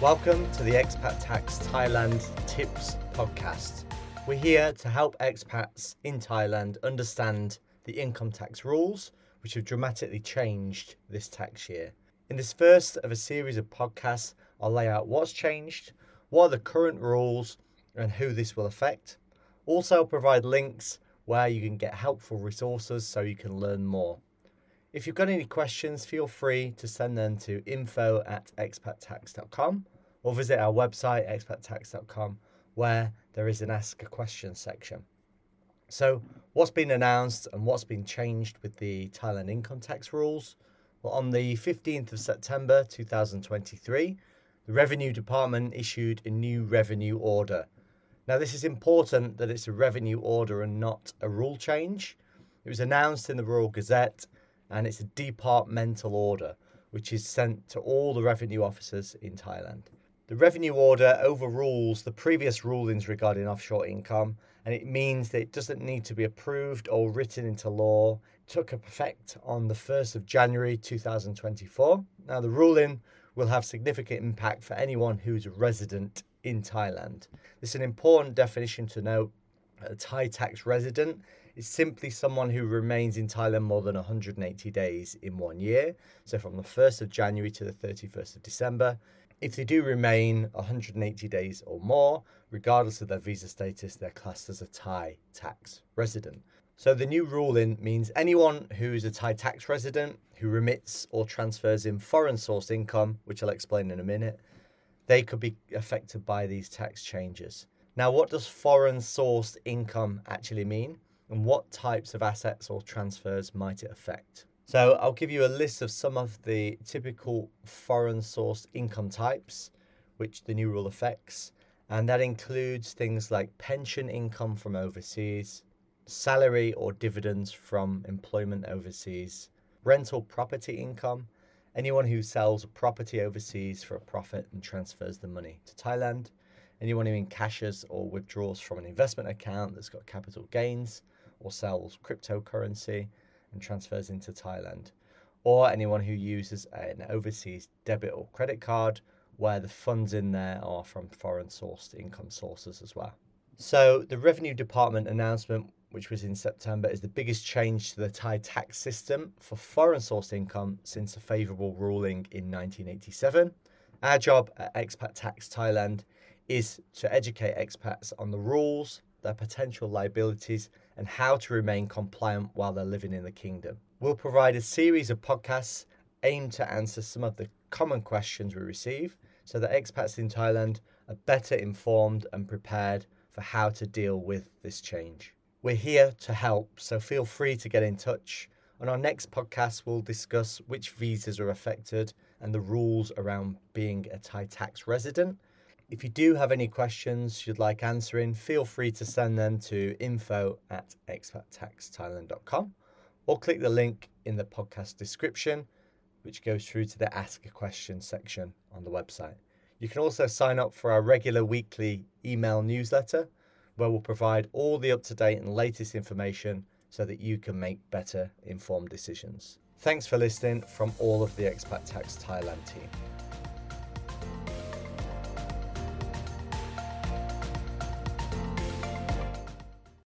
Welcome to the Expat Tax Thailand Tips Podcast. We're here to help expats in Thailand understand the income tax rules, which have dramatically changed this tax year. In this first of a series of podcasts, I'll lay out what's changed, what are the current rules, and who this will affect. Also, I'll provide links where you can get helpful resources so you can learn more. If you've got any questions, feel free to send them to info at expattax.com or visit our website, expattax.com, where there is an Ask a Question section. So, what's been announced and what's been changed with the Thailand income tax rules? Well, on the 15th of September 2023, the Revenue Department issued a new revenue order. Now, this is important that it's a revenue order and not a rule change. It was announced in the Royal Gazette and it's a departmental order which is sent to all the revenue officers in Thailand. The revenue order overrules the previous rulings regarding offshore income and it means that it doesn't need to be approved or written into law. It took effect on the 1st of January 2024. Now, the ruling will have significant impact for anyone who's a resident in Thailand. This is an important definition to note. A Thai tax resident is simply someone who remains in Thailand more than 180 days in one year. So from the 1st of January to the 31st of December. If they do remain 180 days or more, regardless of their visa status, they're classed as a Thai tax resident. So the new ruling means anyone who is a Thai tax resident who remits or transfers in foreign sourced income, which I'll explain in a minute, they could be affected by these tax changes. Now, what does foreign sourced income actually mean? And what types of assets or transfers might it affect? So, I'll give you a list of some of the typical foreign sourced income types which the new rule affects. And that includes things like pension income from overseas, salary or dividends from employment overseas, rental property income, anyone who sells a property overseas for a profit and transfers the money to Thailand, anyone who encashes or withdraws from an investment account that's got capital gains or sells cryptocurrency and transfers into Thailand, or anyone who uses an overseas debit or credit card where the funds in there are from foreign sourced income sources as well. So, the Revenue Department announcement, which was in September, is the biggest change to the Thai tax system for foreign sourced income since a favourable ruling in 1987. Our job at Expat Tax Thailand is to educate expats on the rules, their potential liabilities, and how to remain compliant while they're living in the kingdom. We'll provide a series of podcasts aimed to answer some of the common questions we receive so that expats in Thailand are better informed and prepared for how to deal with this change. We're here to help, so feel free to get in touch. On our next podcast, we'll discuss which visas are affected and the rules around being a Thai tax resident if you do have any questions you'd like answering, feel free to send them to info at expattaxthailand.com or click the link in the podcast description, which goes through to the Ask a Question section on the website. You can also sign up for our regular weekly email newsletter, where we'll provide all the up to date and latest information so that you can make better informed decisions. Thanks for listening from all of the Expat Tax Thailand team.